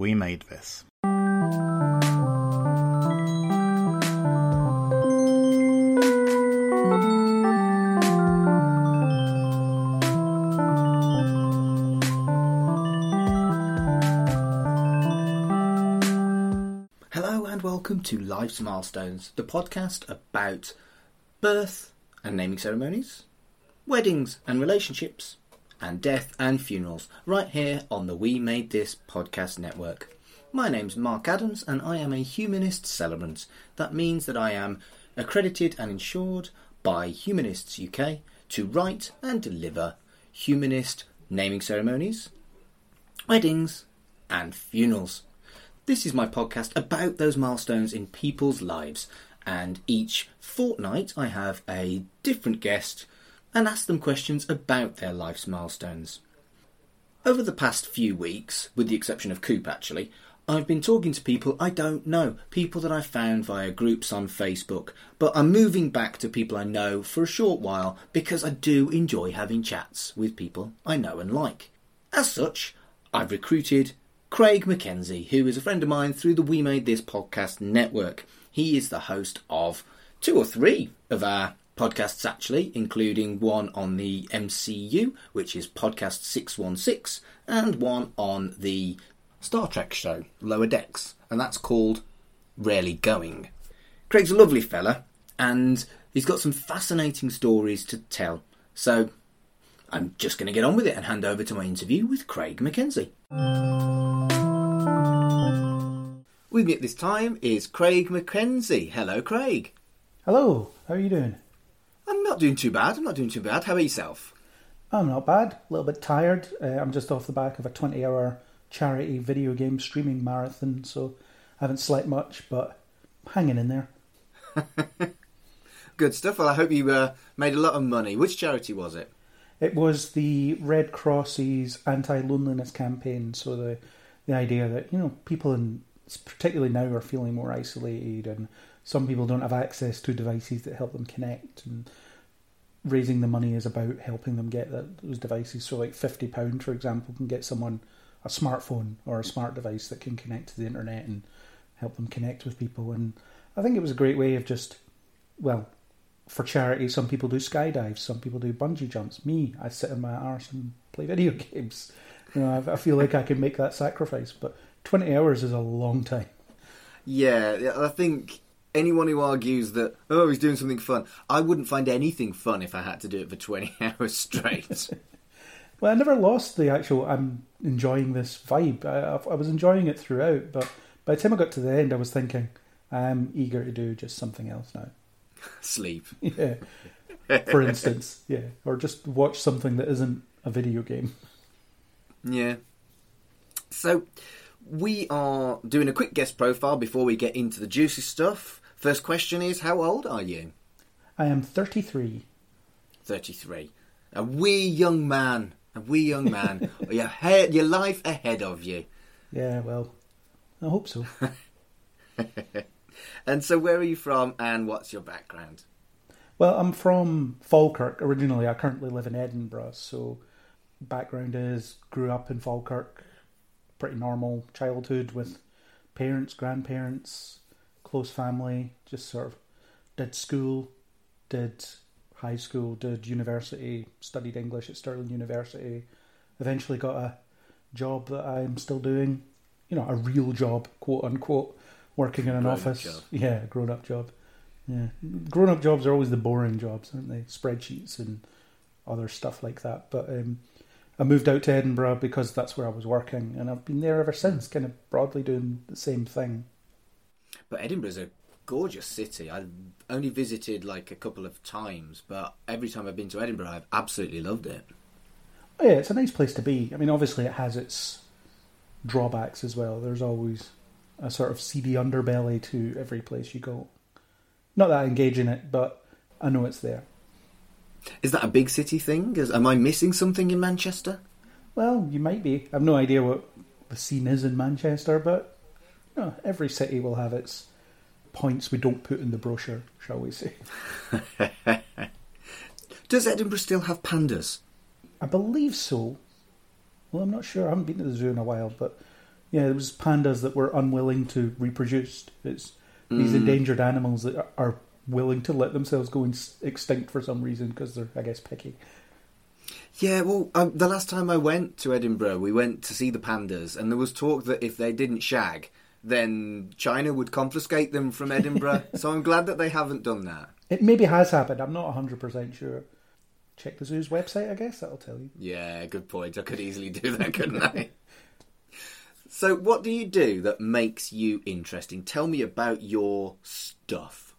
We Made This. Hello and welcome to Life's Milestones, the podcast about birth and naming ceremonies, weddings and relationships, and death and funerals, right here on the We Made This podcast network. My name's Mark Adams and I am a humanist celebrant. That means that I am accredited and insured by Humanists UK to write and deliver humanist naming ceremonies, weddings, and funerals. This is my podcast about those milestones in people's lives, and each fortnight I have a different guest and ask them questions about their life's milestones. Over the past few weeks, with the exception of Coop actually, I've been talking to people I don't know, people that I found via groups on Facebook, but I'm moving back to people I know for a short while because I do enjoy having chats with people I know and like. As such, I've recruited Craig McKenzie, who is a friend of mine through the We Made This podcast network. He is the host of two or three of our podcasts, actually, including one on the MCU, which is podcast 616, and one on the Star Trek show, Lower Decks, and that's called Rarely Going. Craig's a lovely fella, and he's got some fascinating stories to tell. So I'm just going to get on with it and hand over to my interview with Craig McKenzie. With me at this time is Craig McKenzie. Hello, Craig. Hello, how are you doing? I'm not doing too bad. I'm not doing too bad. How about yourself? I'm not bad. A little bit tired. Uh, I'm just off the back of a 20 hour charity video game streaming marathon, so I haven't slept much, but hanging in there. Good stuff. Well, I hope you uh, made a lot of money. Which charity was it? It was the Red Cross's anti loneliness campaign. So the the idea that you know people in particularly now are feeling more isolated, and some people don't have access to devices that help them connect. And raising the money is about helping them get that, those devices. So, like fifty pound, for example, can get someone a smartphone or a smart device that can connect to the internet and help them connect with people. And I think it was a great way of just, well, for charity, some people do skydives, some people do bungee jumps. Me, I sit in my arse and play video games. You know, I, I feel like I can make that sacrifice, but 20 hours is a long time. Yeah, I think anyone who argues that, oh, he's doing something fun, I wouldn't find anything fun if I had to do it for 20 hours straight. well, I never lost the actual, I'm enjoying this vibe. I, I was enjoying it throughout, but by the time I got to the end, I was thinking, I'm eager to do just something else now. Sleep. Yeah. For instance, yeah. Or just watch something that isn't a video game. Yeah. So, we are doing a quick guest profile before we get into the juicy stuff. First question is How old are you? I am 33. 33. A wee young man. A wee young man. your, head, your life ahead of you. Yeah, well, I hope so. and so, where are you from and what's your background? Well, I'm from Falkirk originally. I currently live in Edinburgh. So, background is grew up in Falkirk, pretty normal childhood with parents, grandparents, close family. Just sort of did school, did high school, did university, studied English at Stirling University. Eventually got a job that I'm still doing. You know, a real job, quote unquote, working in an Grown-up office. job. Yeah, grown up job. Yeah, grown up jobs are always the boring jobs, aren't they? Spreadsheets and other stuff like that. But um, I moved out to Edinburgh because that's where I was working, and I've been there ever since, kind of broadly doing the same thing. But Edinburgh's a gorgeous city. I've only visited like a couple of times, but every time I've been to Edinburgh, I've absolutely loved it. Oh, yeah, it's a nice place to be. I mean, obviously, it has its drawbacks as well. There's always a sort of seedy underbelly to every place you go. Not that I engage in it, but I know it's there. Is that a big city thing? Is, am I missing something in Manchester? Well, you might be. I've no idea what the scene is in Manchester, but you know, every city will have its points we don't put in the brochure, shall we say. Does Edinburgh still have pandas? I believe so. Well, I'm not sure. I haven't been to the zoo in a while, but Yeah, there was pandas that were unwilling to reproduce. It's these Mm. endangered animals that are willing to let themselves go ins- extinct for some reason because they're, I guess, picky. Yeah, well, um, the last time I went to Edinburgh, we went to see the pandas, and there was talk that if they didn't shag, then China would confiscate them from Edinburgh. so I'm glad that they haven't done that. It maybe has happened. I'm not 100% sure. Check the zoo's website, I guess. That'll tell you. Yeah, good point. I could easily do that, couldn't I? So, what do you do that makes you interesting? Tell me about your stuff.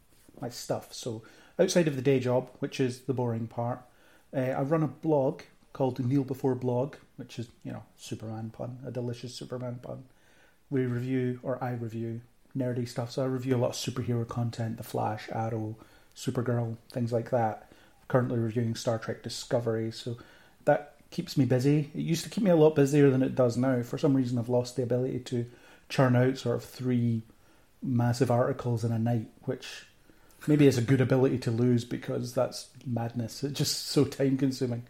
My stuff. So, outside of the day job, which is the boring part, uh, I run a blog called Kneel Before Blog, which is, you know, Superman pun, a delicious Superman pun. We review, or I review, nerdy stuff. So, I review a lot of superhero content The Flash, Arrow, Supergirl, things like that. currently reviewing Star Trek Discovery, so that keeps me busy. It used to keep me a lot busier than it does now. For some reason, I've lost the ability to churn out sort of three massive articles in a night, which maybe it's a good ability to lose because that's madness. It's just so time consuming.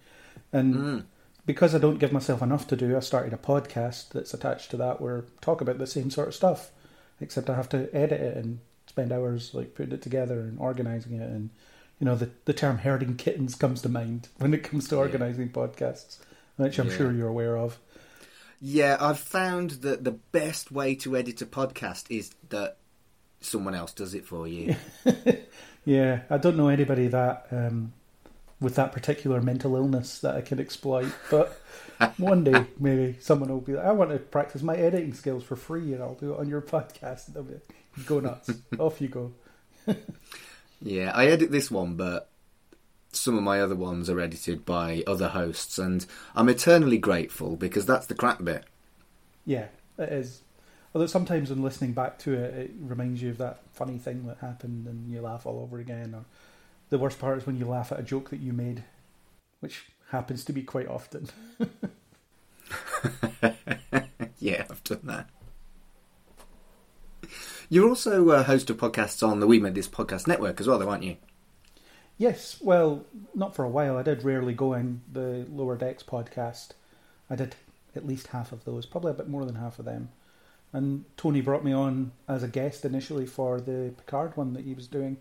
And Mm. because I don't give myself enough to do, I started a podcast that's attached to that where I talk about the same sort of stuff, except I have to edit it and spend hours like putting it together and organizing it. And you know, the the term herding kittens comes to mind when it comes to Yeah. organizing podcasts, which I'm Yeah. sure you're aware of. Yeah, I've found that the best way to edit a podcast is that someone else does it for you. Yeah, I don't know anybody that um, with that particular mental illness that I can exploit, but one day maybe someone will be like, "I want to practice my editing skills for free, and I'll do it on your podcast." And they'll be like, go nuts, off you go. Yeah, I edit this one, but some of my other ones are edited by other hosts, and I'm eternally grateful because that's the crap bit. Yeah, it is. Although sometimes in listening back to it, it reminds you of that funny thing that happened, and you laugh all over again. Or the worst part is when you laugh at a joke that you made, which happens to be quite often. yeah, I've done that. You're also a host of podcasts on the We Made This Podcast Network as well, though, aren't you? Yes, well, not for a while. I did Rarely Going the Lower Decks podcast. I did at least half of those, probably a bit more than half of them. And Tony brought me on as a guest initially for the Picard one that he was doing.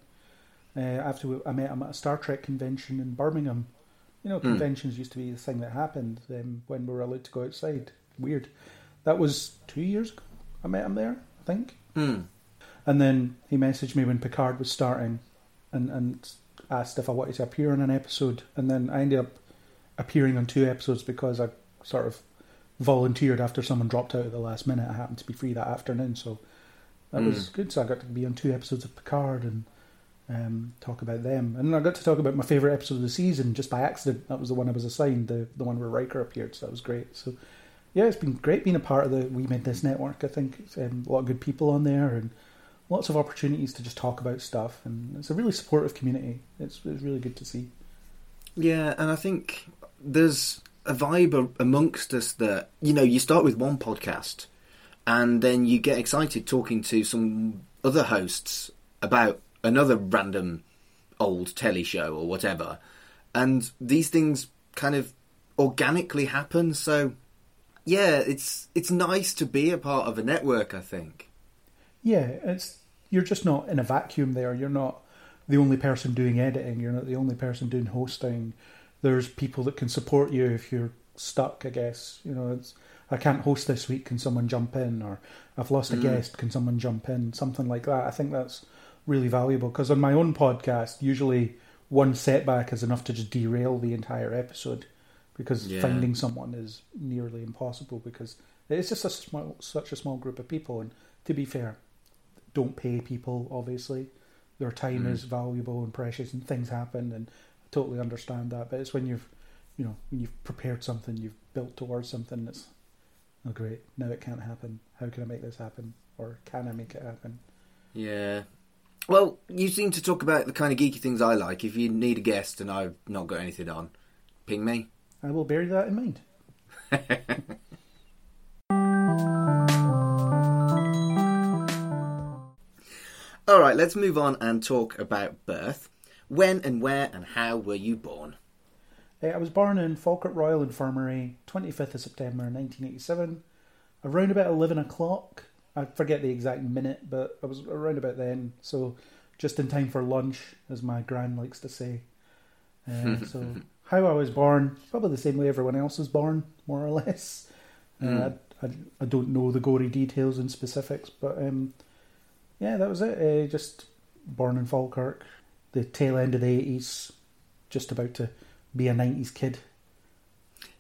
Uh, after I met him at a Star Trek convention in Birmingham. You know, Hmm. conventions used to be the thing that happened um, when we were allowed to go outside. Weird. That was two years ago. I met him there, I think. Hmm. And then he messaged me when Picard was starting and, and asked if I wanted to appear on an episode. And then I ended up appearing on two episodes because I sort of volunteered after someone dropped out at the last minute. I happened to be free that afternoon, so that was good. So I got to be on two episodes of Picard and um, talk about them. And I got to talk about my favourite episode of the season just by accident. That was the one I was assigned, the, the one where Riker appeared, so that was great. So yeah, it's been great being a part of the We Made This network. I think it's um, a lot of good people on there and lots of opportunities to just talk about stuff. And it's a really supportive community. It's, it's really good to see. Yeah, and I think there's a vibe amongst us that, you know, you start with one podcast and then you get excited talking to some other hosts about another random old telly show or whatever. And these things kind of organically happen, so yeah, it's it's nice to be a part of a network, I think. Yeah, it's you're just not in a vacuum there. You're not the only person doing editing. You're not the only person doing hosting. There's people that can support you if you're stuck. I guess you know. It's I can't host this week. Can someone jump in? Or I've lost a Mm. guest. Can someone jump in? Something like that. I think that's really valuable because on my own podcast, usually one setback is enough to just derail the entire episode because Yeah. finding someone is nearly impossible because it's just a small, such a small group of people. And to be fair, don't pay people, obviously. Their time Mm. is valuable and precious and things happen and totally understand that. But it's when you've you know, when you've prepared something, you've built towards something that's oh great, now it can't happen. How can I make this happen? Or can I make it happen? Yeah. Well, you seem to talk about the kind of geeky things I like. If you need a guest and I've not got anything on, ping me. I will bear that in mind. All right, let's move on and talk about birth. When and where and how were you born? I was born in Falkirk Royal Infirmary, 25th of September 1987. around about eleven o'clock. I forget the exact minute, but I was around about then. So just in time for lunch, as my gran likes to say. Uh, so how I was born, probably the same way everyone else was born, more or less. Mm. Uh, I, I, I don't know the gory details and specifics, but um, yeah, that was it. Uh, just born in Falkirk, the tail end of the eighties, just about to be a nineties kid.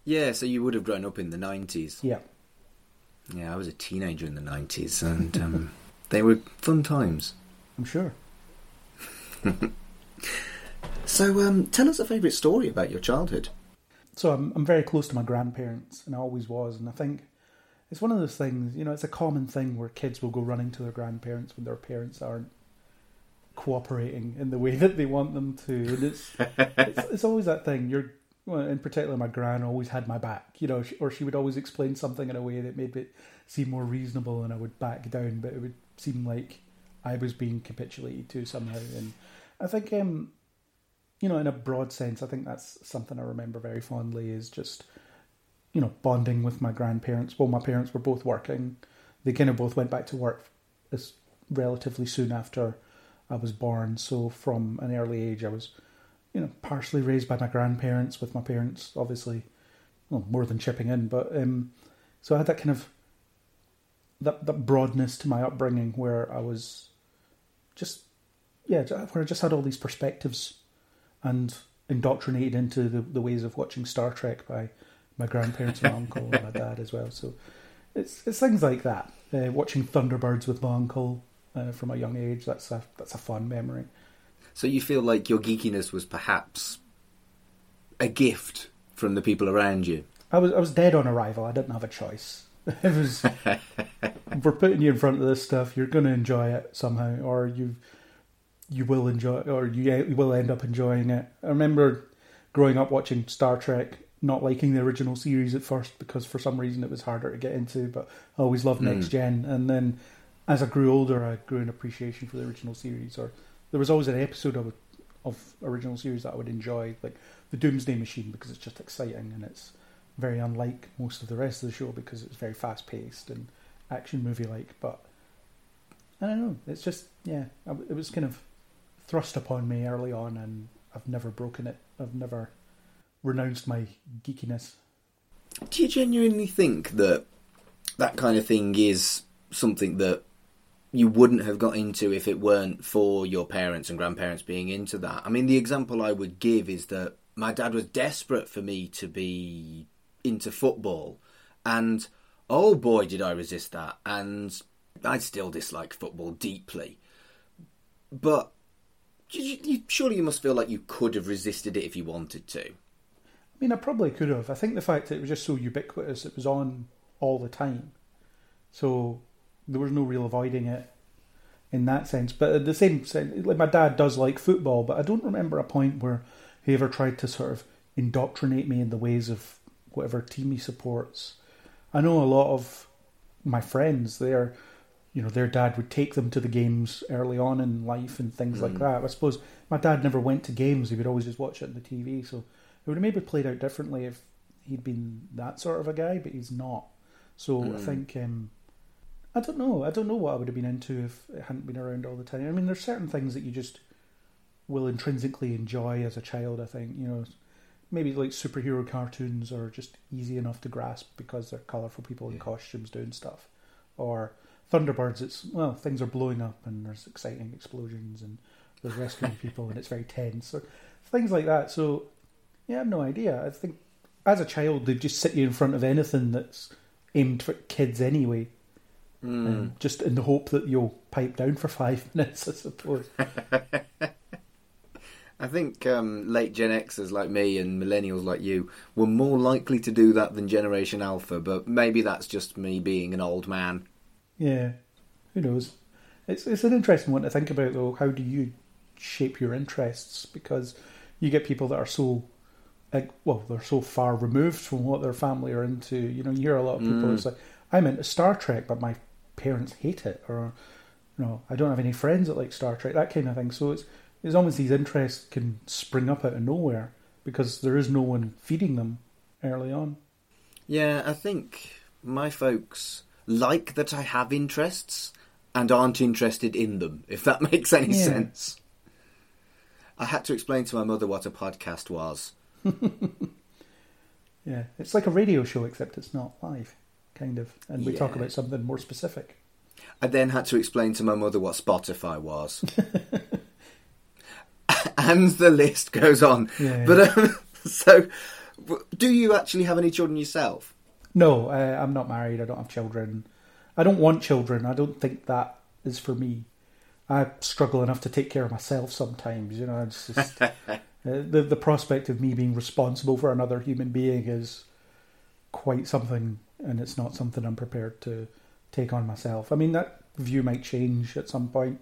Yeah, so you would have grown up in the 90s. Yeah, Yeah, I was a teenager in the 90s, and um, they were fun times. I'm sure. So, um, tell us a favourite story about your childhood. So I'm I'm very close to my grandparents, and I always was. And I think it's one of those things. You know, it's a common thing where kids will go running to their grandparents when their parents aren't cooperating in the way that they want them to. And it's it's, it's always that thing. You're well, in particular, my gran always had my back. You know, she, or she would always explain something in a way that made it seem more reasonable, and I would back down. But it would seem like I was being capitulated to somehow. And I think um, you know, in a broad sense, I think that's something I remember very fondly is just, you know, bonding with my grandparents. Well, my parents were both working. They kind of both went back to work as relatively soon after I was born. So from an early age, I was, you know, partially raised by my grandparents, with my parents obviously, well, more than chipping in. But um, so I had that kind of that that broadness to my upbringing where I was just yeah, where I just had all these perspectives and indoctrinated into the, the ways of watching Star Trek by my grandparents and uncle and my dad as well. So it's it's things like that. Uh, watching Thunderbirds with my uncle uh, from a young age. That's a that's a fun memory. So, you feel like your geekiness was perhaps a gift from the people around you? I was I was dead on arrival. I didn't have a choice. It was we're putting you in front of this stuff. You're going to enjoy it somehow, or you you will enjoy, or you, you will end up enjoying it. I remember growing up watching Star Trek, not liking the original series at first because for some reason it was harder to get into. But I always loved Next Mm. Gen, and then as I grew older, I grew an appreciation for the original series. Or there was always an episode of of original series that I would enjoy, like the Doomsday Machine, because it's just exciting and it's very unlike most of the rest of the show because it's very fast paced and action movie like. But I don't know. It's just yeah, it was kind of thrust upon me early on, and I've never broken it. I've never renounced my geekiness. Do you genuinely think that that kind of thing is something that you wouldn't have got into if it weren't for your parents and grandparents being into that? I mean, the example I would give is that my dad was desperate for me to be into football, and oh boy, did I resist that. And I still dislike football deeply. But you, you, surely you must feel like you could have resisted it if you wanted to. I mean, I probably could have. I think the fact that it was just so ubiquitous, it was on all the time, so there was no real avoiding it in that sense. But at the same sense, like my dad does like football, but I don't remember a point where he ever tried to sort of indoctrinate me in the ways of whatever team he supports. I know a lot of my friends, their you know, their dad would take them to the games early on in life and things like Mm. that. I suppose my dad never went to games; he would always just watch it on the TV. So it would have maybe played out differently if he'd been that sort of a guy, but he's not. So I Mm. think um, I don't know. I don't know what I would have been into if it hadn't been around all the time. I mean, there's certain things that you just will intrinsically enjoy as a child. I think you know, maybe like superhero cartoons are just easy enough to grasp because they're colourful people in Yeah. costumes doing stuff, or Thunderbirds. It's well, things are blowing up and there's exciting explosions and there's rescuing people and it's very tense or things like that. So yeah, I have no idea. I think as a child they'd just sit you in front of anything that's aimed for kids anyway, Mm. um, just in the hope that you'll pipe down for five minutes, I suppose. I think um, late Gen Xers like me and millennials like you were more likely to do that than Generation Alpha, but maybe that's just me being an old man. Yeah, who knows? It's it's an interesting one to think about though. How do you shape your interests? Because you get people that are so, like, well, they're so far removed from what their family are into. You know, you hear a lot of people. Mm. It's like I'm into Star Trek, but my parents hate it, or you know, I don't have any friends that like Star Trek. That kind of thing. So it's it's almost these interests can spring up out of nowhere because there is no one feeding them early on. Yeah, I think my folks like that I have interests and aren't interested in them, if that makes any Yeah. sense. I had to explain to my mother what a podcast was. Yeah, it's like a radio show except it's not live, kind of, and we talk about something more specific. I then had to explain to my mother what Spotify was. and the list goes on. Yeah. But um, so, do you actually have any children yourself? No, uh, I'm not married. I don't have children. I don't want children. I don't think that is for me. I struggle enough to take care of myself sometimes. You know, it's just uh, the the prospect of me being responsible for another human being is quite something, and it's not something I'm prepared to take on myself. I mean, that view might change at some point.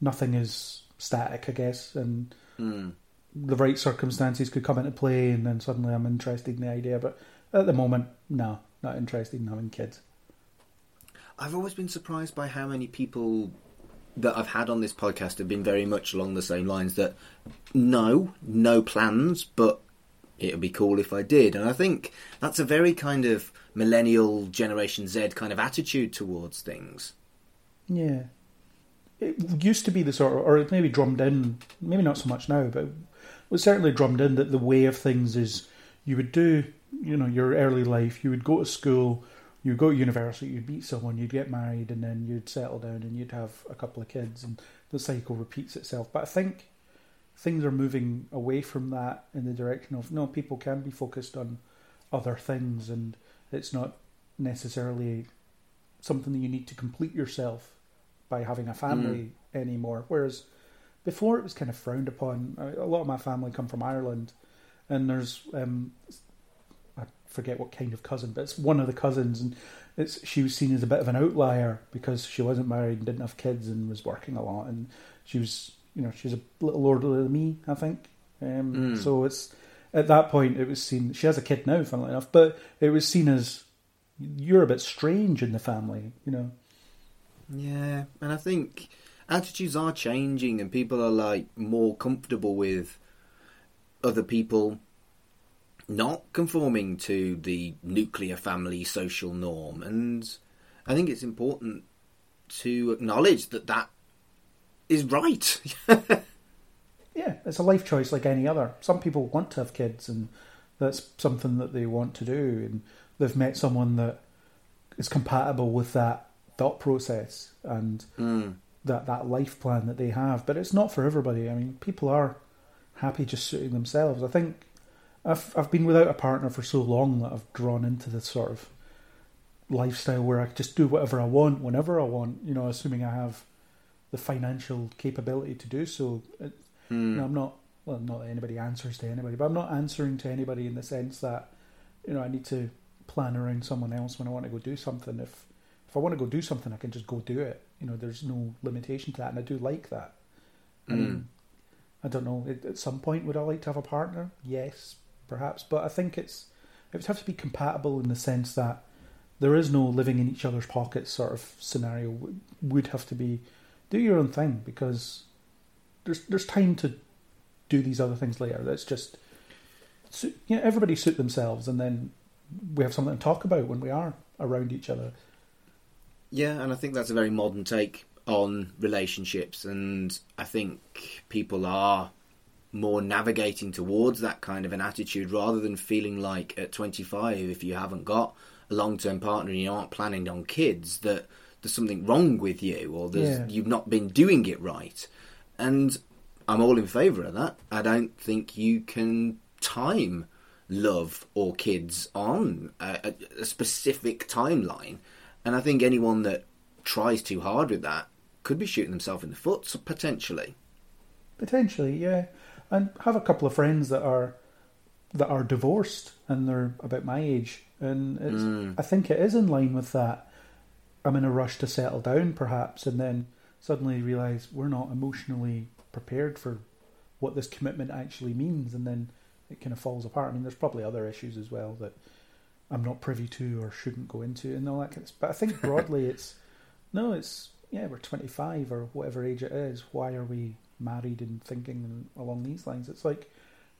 Nothing is static, I guess, and Hmm. the right circumstances could come into play, and then suddenly I'm interested in the idea. But at the moment, no, not interested in having kids. I've always been surprised by how many people that I've had on this podcast have been very much along the same lines that no, no plans, but it would be cool if I did. And I think that's a very kind of millennial Generation Z kind of attitude towards things. Yeah. It used to be the sort of, or it maybe drummed in, maybe not so much now, but it was certainly drummed in that the way of things is you would do, you know, your early life, you would go to school, you would go to university, you'd meet someone, you'd get married, and then you'd settle down and you'd have a couple of kids, and the cycle repeats itself. But I think things are moving away from that in the direction of no, people can be focused on other things, and it's not necessarily something that you need to complete yourself by having a family anymore. Whereas before it was kind of frowned upon. A lot of my family come from Ireland, and there's um, I forget what kind of cousin, but it's one of the cousins, and it's she was seen as a bit of an outlier because she wasn't married and didn't have kids and was working a lot, and she was you know she was a little older than me, I think. Um, Mm. So it's at that point it was seen. She has a kid now, funnily enough, but it was seen as you're a bit strange in the family, you know. Yeah, and I think attitudes are changing, and people are like more comfortable with other people not conforming to the nuclear family social norm, and I think it's important to acknowledge that that is right. Yeah, it's a life choice like any other. Some people want to have kids, and that's something that they want to do, and they've met someone that is compatible with that thought process and mm. that that life plan that they have. But it's not for everybody. I mean, people are happy just suiting themselves. I think I've I've been without a partner for so long that I've drawn into this sort of lifestyle where I just do whatever I want whenever I want. You know, assuming I have the financial capability to do so. It, Mm. you know, I'm not well, not that anybody answers to anybody, but I'm not answering to anybody in the sense that you know I need to plan around someone else when I want to go do something. If if I want to go do something, I can just go do it. You know, there's no limitation to that, and I do like that. I Mm. mean, I don't know. At, at some point, would I like to have a partner? Yes, perhaps, but I think it's it would have to be compatible in the sense that there is no living in each other's pockets sort of scenario. Would have to be do your own thing because there's there's time to do these other things later. That's just suit, you know, everybody suit themselves, and then we have something to talk about when we are around each other. Yeah, and I think that's a very modern take on relationships, and I think people are more navigating towards that kind of an attitude rather than feeling like at 25, if you haven't got a long term partner and you aren't planning on kids, that there's something wrong with you or there's, Yeah. you've not been doing it right. And I'm all in favour of that. I don't think you can time love or kids on a, a, specific timeline. And I think anyone that tries too hard with that could be shooting themselves in the foot, so potentially. Potentially, yeah. And have a couple of friends that are that are divorced and they're about my age, and it's, Mm. I think it is in line with that. I'm in a rush to settle down, perhaps, and then suddenly realise we're not emotionally prepared for what this commitment actually means, and then it kind of falls apart. I mean, there's probably other issues as well that I'm not privy to or shouldn't go into, and all that. Kind of, stuff. but I think broadly, it's no, it's yeah, we're 25 or whatever age it is. Why are we married and thinking along these lines? It's like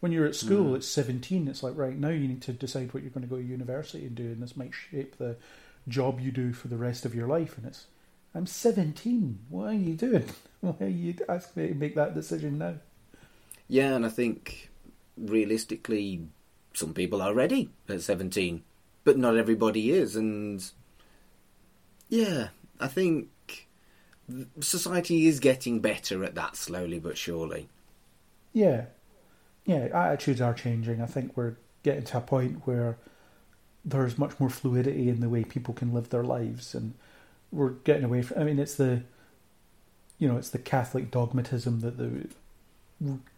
when you're at school, Mm. it's 17. It's like right now you need to decide what you're going to go to university and do, and this might shape the job you do for the rest of your life. And it's, I'm 17. What are you doing? Why are you asking me to make that decision now? Yeah, and I think realistically, some people are ready at 17, but not everybody is. And yeah, I think society is getting better at that slowly but surely. Yeah. Yeah, attitudes are changing. I think we're getting to a point where there's much more fluidity in the way people can live their lives and we're getting away from I mean it's the you know, it's the Catholic dogmatism that the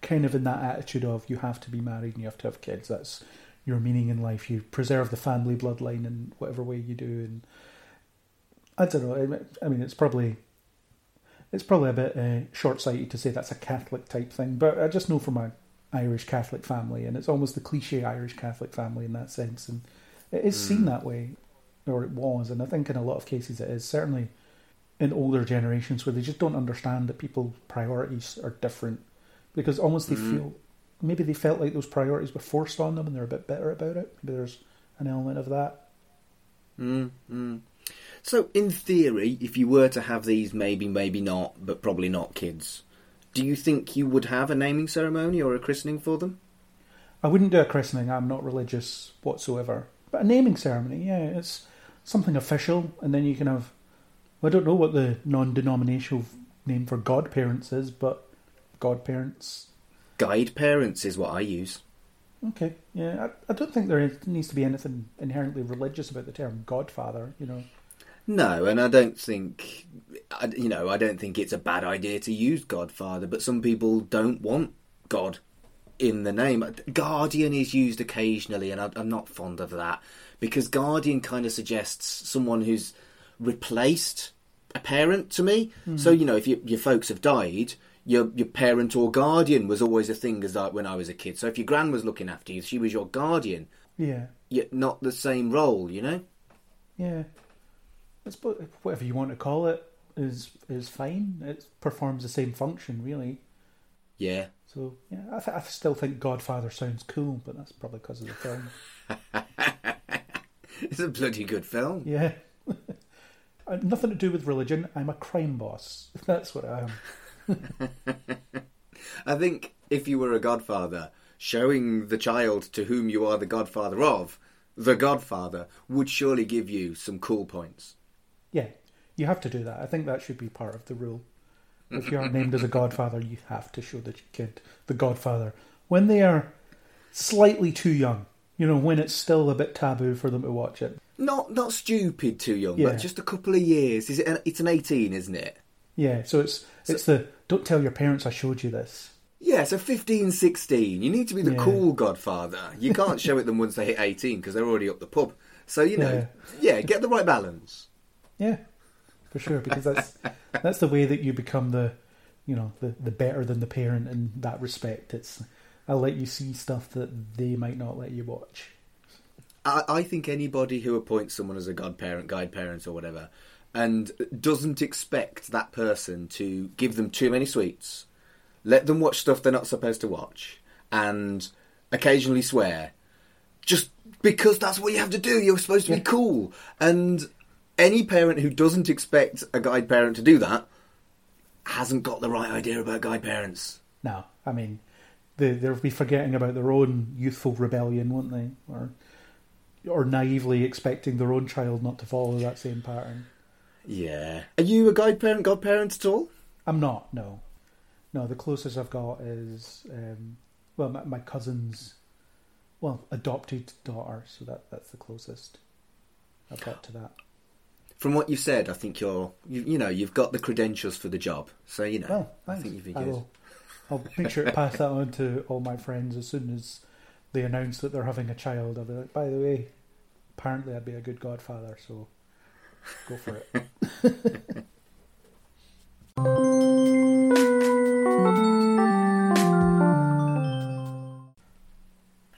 kind of in that attitude of you have to be married and you have to have kids. That's your meaning in life. You preserve the family bloodline in whatever way you do. And I don't know. I mean, it's probably it's probably a bit uh, short sighted to say that's a Catholic type thing, but I just know from my Irish Catholic family, and it's almost the cliche Irish Catholic family in that sense, and it is mm. seen that way, or it was, and I think in a lot of cases it is. Certainly in older generations where they just don't understand that people's priorities are different because almost they mm. feel maybe they felt like those priorities were forced on them and they're a bit better about it. Maybe there's an element of that. Mm, So, in theory, if you were to have these, maybe, maybe not, but probably not kids, do you think you would have a naming ceremony or a christening for them? I wouldn't do a christening. I'm not religious whatsoever. But a naming ceremony, yeah, it's something official, and then you can have. I don't know what the non-denominational name for godparents is, but godparents. Guide parents is what I use. Okay, yeah, I, I don't think there needs to be anything inherently religious about the term godfather. You know. No, and I don't think, you know, I don't think it's a bad idea to use Godfather, but some people don't want God in the name. Guardian is used occasionally, and I'm not fond of that because Guardian kind of suggests someone who's replaced a parent to me. Mm. So you know, if you, your folks have died, your your parent or guardian was always a thing as like when I was a kid. So if your gran was looking after you, she was your guardian. Yeah. Yet not the same role, you know. Yeah. It's whatever you want to call it is is fine. It performs the same function, really. Yeah. So yeah, I, th- I still think Godfather sounds cool, but that's probably because of the film. it's a bloody good film. Yeah. Uh, nothing to do with religion. I'm a crime boss. That's what I am. I think if you were a godfather, showing the child to whom you are the godfather of, the godfather, would surely give you some cool points. Yeah, you have to do that. I think that should be part of the rule. If you are named as a godfather, you have to show the kid the godfather when they are slightly too young. You know, when it's still a bit taboo for them to watch it. Not not stupid too young, yeah. but just a couple of years. Is it? An, it's an eighteen, isn't it? Yeah. So it's so, it's the don't tell your parents I showed you this. Yeah, so 15, 16. You need to be the yeah. cool godfather. You can't show it them once they hit 18 because they're already up the pub. So, you know, yeah. yeah, get the right balance. Yeah, for sure, because that's that's the way that you become the, you know, the the better than the parent in that respect. It's I'll let you see stuff that they might not let you watch. I, I think anybody who appoints someone as a godparent, guide parent, or whatever, and doesn't expect that person to give them too many sweets, let them watch stuff they're not supposed to watch, and occasionally swear, just because that's what you have to do. You're supposed to be cool, and any parent who doesn't expect a guide parent to do that hasn't got the right idea about guide parents. No, I mean, they, they'll be forgetting about their own youthful rebellion, won't they? Or, or naively expecting their own child not to follow that same pattern. Yeah. Are you a guide parent, godparent at all? I'm not. No, no. The closest I've got is um, well, my, my cousin's well adopted daughter. So that that's the closest I've got to that from what you've said, I think you're, you, you, know, you've got the credentials for the job. So you know, well, I think you'd be good. I will, I'll make sure to pass that on to all my friends as soon as they announce that they're having a child. I'll be like, by the way, apparently I'd be a good godfather, so go for it.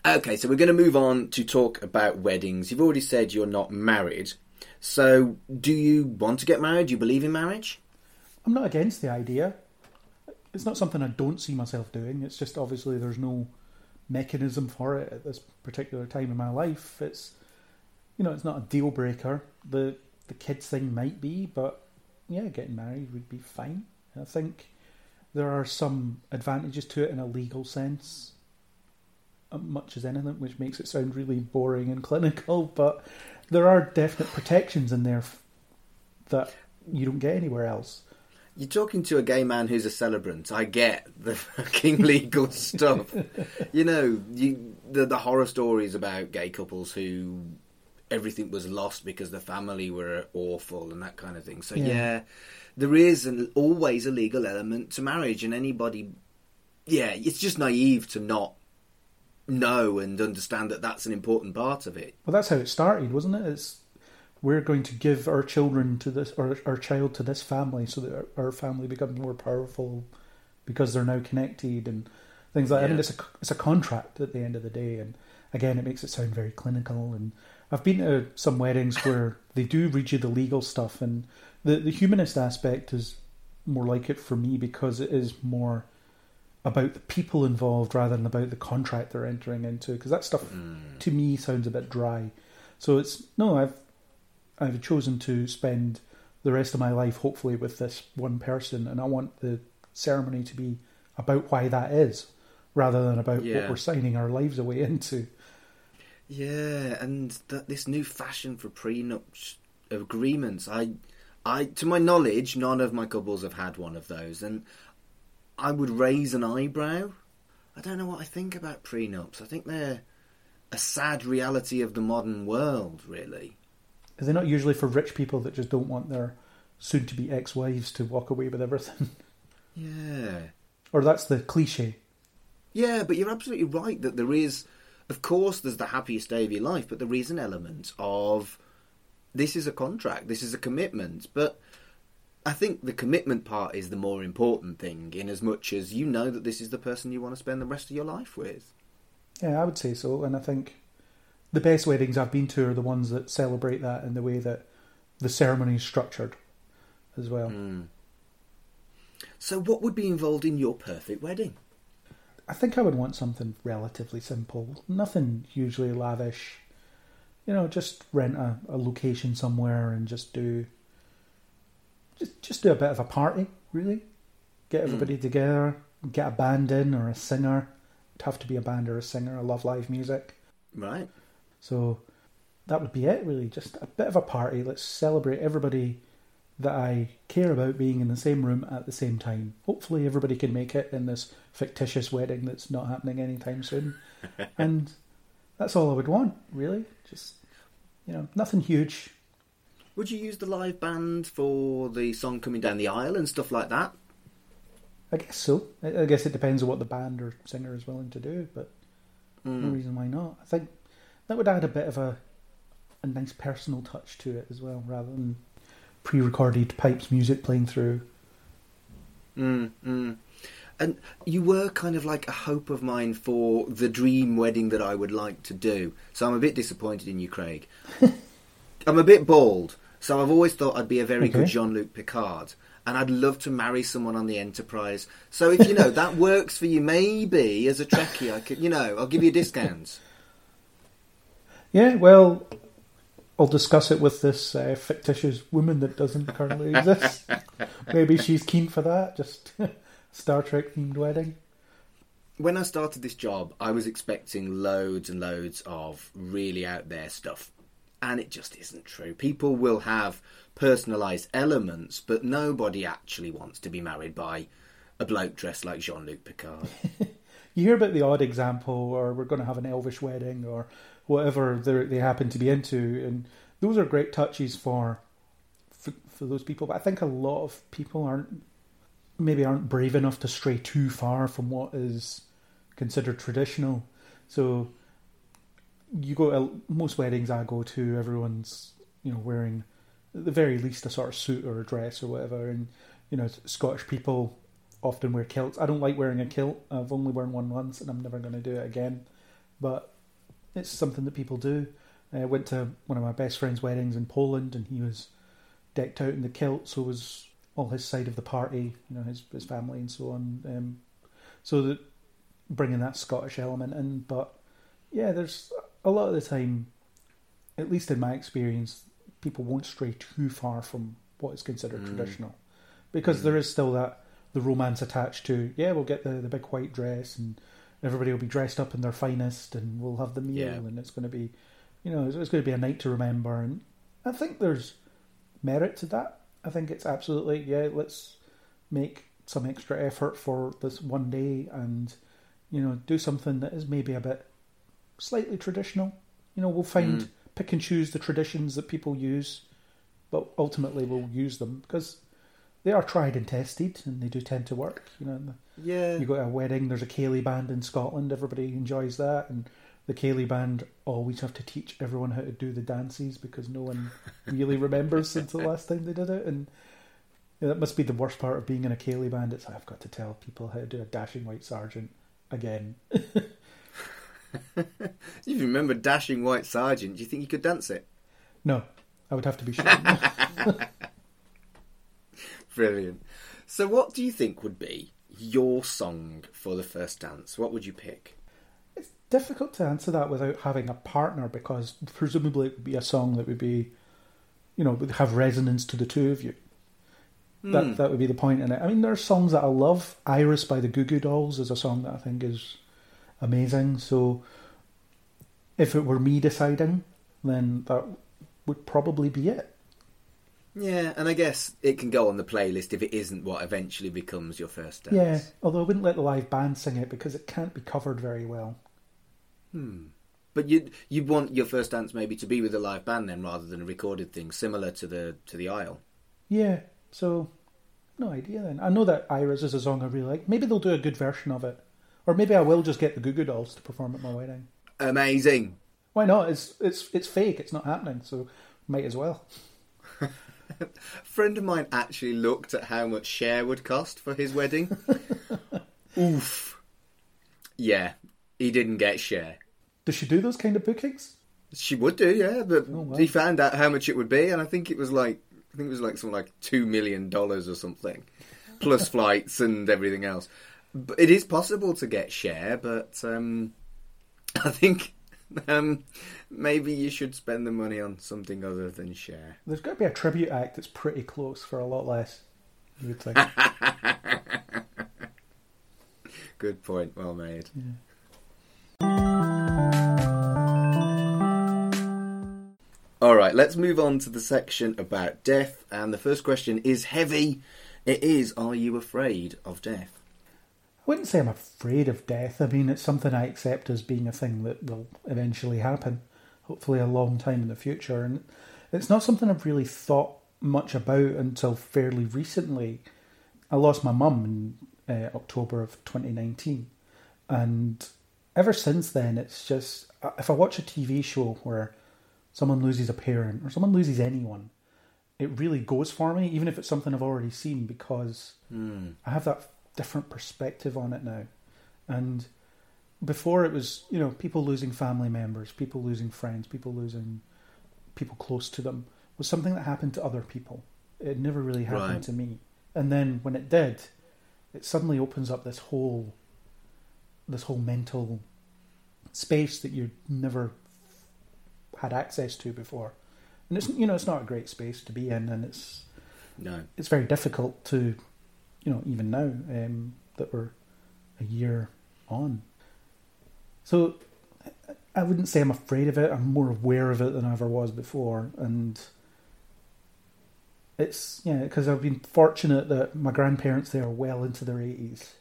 Okay, so we're going to move on to talk about weddings. You've already said you're not married, so, do you want to get married? Do you believe in marriage? I'm not against the idea. It's not something I don't see myself doing. It's just obviously there's no mechanism for it at this particular time in my life. It's you know, it's not a deal breaker. The the kids thing might be, but yeah, getting married would be fine. I think there are some advantages to it in a legal sense, uh, much as anything, which makes it sound really boring and clinical. But there are definite protections in there that you don't get anywhere else. You're talking to a gay man who's a celebrant. I get the fucking legal stuff. You know, you, the the horror stories about gay couples who everything was lost because the family were awful and that kind of thing. So yeah, Yeah. there is an, always a legal element to marriage, and anybody, yeah, it's just naive to not know and understand that that's an important part of it. Well, that's how it started, wasn't it? It's we're going to give our children to this, or our child to this family, so that our, our family becomes more powerful because they're now connected and things like that. I mean, it's a it's a contract at the end of the day, and again, it makes it sound very clinical. And I've been to some weddings where they do read you the legal stuff, and the the humanist aspect is more like it for me because it is more about the people involved rather than about the contract they're entering into because that stuff mm. to me sounds a bit dry. So it's no i've i've chosen to spend the rest of my life hopefully with this one person and i want the ceremony to be about why that is rather than about Yeah. what we're signing our lives away into. Yeah, and that this new fashion for prenup sh- agreements, I, I, to my knowledge, none of my couples have had one of those, and I would raise an eyebrow. I don't know what I think about prenups. I think they're a sad reality of the modern world, really. Are they not usually for rich people that just don't want their soon to be ex wives to walk away with everything? Yeah, or that's the cliche. yeah, but you're absolutely right that there is, of course, there's the happiest day of your life, but there is an element of this is a contract, this is a commitment, but I think the commitment part is the more important thing, in as much as you know that this is the person you want to spend the rest of your life with. Yeah, I would say so. And I think the best weddings I've been to are the ones that celebrate that in the way that the ceremony is structured as well. Mm. So, what would be involved in your perfect wedding? I think I would want something relatively simple, nothing hugely lavish. You know, just rent a, a location somewhere and just do just just do a bit of a party, really. Get hmm. everybody together, get a band in or a singer. It'd have to be a band or a singer. I love live music. Right. So that would be it, really. Just a bit of a party. Let's celebrate everybody that I care about being in the same room at the same time. Hopefully, everybody can make it in this fictitious wedding that's not happening anytime soon. and that's all I would want, really. Just, you know, nothing huge. Would you use the live band for the song coming down the aisle and stuff like that? I guess so. I guess it depends on what the band or singer is willing to do, but no Mm. reason why not. I think that would add a bit of a a nice personal touch to it as well, rather than pre-recorded pipes music playing through. Mm, mm. And you were kind of like a hope of mine for the dream wedding that I would like to do. So I'm a bit disappointed in you, Craig. I'm a bit bald, so I've always thought I'd be a very good Okay. Jean Luc Picard. And I'd love to marry someone on the Enterprise. So if you know that works for you, maybe as a Trekkie, I could, you know, I'll give you a discount. Yeah, well, I'll discuss it with this uh, fictitious woman that doesn't currently exist. Maybe she's keen for that. Just Star Trek themed wedding. when I started this job, I was expecting loads and loads of really out there stuff. And it just isn't true. People will have personalised elements, but nobody actually wants to be married by a bloke dressed like Jean Luc Picard. You hear about the odd example, or we're going to have an elvish wedding, or whatever they're- happen to be into, and those are great touches for, for for those people. But I think a lot of people aren't maybe aren't brave enough to stray too far from what is considered traditional. So you go to most weddings I go to, everyone's you know wearing at the very least a sort of suit or a dress or whatever, and you know Scottish people often wear kilts. I don't like wearing a kilt. I've only worn one once, and I'm never going to do it again. But it's something that people do. I went to one of my best friend's weddings in Poland, and he was decked out in the kilt, so was all his side of the party, you know, his his family and so on. Um, so that bringing that Scottish element in, but yeah, there's a lot of the time at least in my experience, people won't stray too far from what is considered Mm. traditional, because Mm. there is still that the romance attached to. Yeah, we'll get the the big white dress, and everybody will be dressed up in their finest, and we'll have the meal, Yeah. and it's going to be, you know, it's, it's going to be a night to remember. And I think there's merit to that. I think it's absolutely yeah. Let's make some extra effort for this one day, and you know, do something that is maybe a bit slightly traditional. You know, we'll find Mm. pick and choose the traditions that people use, but ultimately we'll use them because they are tried and tested, and they do tend to work. You know, Yeah. you go to a wedding, there's a ceilidh band in Scotland, everybody enjoys that, and the ceilidh band always have to teach everyone how to do the dances because no one really remembers since the last time they did it, and that must be the worst part of being in a ceilidh band. It's I've got to tell people how to do a dashing white sergeant again. You remember Dashing White Sergeant, do you think you could dance it? No, I would have to be sure. Brilliant. So, what do you think would be your song for the first dance? What would you pick? It's difficult to answer that without having a partner because presumably it would be a song that would be, you know, would have resonance to the two of you. Hmm. That that would be the point in it. I mean, there are songs that I love. Iris by the Goo Goo Dolls is a song that I think is amazing. So, if it were me deciding, then that would probably be it. Yeah, and I guess it can go on the playlist if it isn't what eventually becomes your first dance. Yeah, although I wouldn't let the live band sing it because it can't be covered very well. Hmm. But you'd you'd want your first dance maybe to be with a live band then, rather than a recorded thing, similar to the to the aisle. Yeah, so no idea then. I know that Iris is a song I really like. Maybe they'll do a good version of it. Or maybe I will just get the Goo Goo Dolls to perform at my wedding. Amazing. Why not? It's it's it's fake, it's not happening, so might as well. A friend of mine actually looked at how much Cher would cost for his wedding. Oof. Yeah, he didn't get Cher. Does she do those kind of bookings? She would do, yeah, but Oh, wow. he found out how much it would be, and I think it was like I think it was like something like two million dollars or something, plus flights and everything else. It is possible to get Cher, but um, I think um, maybe you should spend the money on something other than Cher. There's got to be a tribute act that's pretty close for a lot less. You would think. Good point, well made. All right, let's move on to the section about death. And the first question is heavy. It is Are you afraid of death? I wouldn't say I'm afraid of death. I mean, it's something I accept as being a thing that will eventually happen, hopefully a long time in the future. And it's not something I've really thought much about until fairly recently. I lost my mum in uh, October of 2019. And ever since then, it's just, if I watch a TV show where someone loses a parent or someone loses anyone, it really goes for me, even if it's something I've already seen, because Hmm. I have that different perspective on it now. And before it was, you know, people losing family members, people losing friends, people losing people close to them was something that happened to other people. It never really happened Right. to me. And then when it did, it suddenly opens up this whole this whole mental space that you'd never had access to before. And it's you know, it's not a great space to be in and it's No. it's very difficult to, you know, even now um, that we're a year on. So I- wouldn't say I'm afraid of it. I'm more aware of it than I ever was before, and it's yeah because I've been fortunate that my grandparents they are well into their eighties,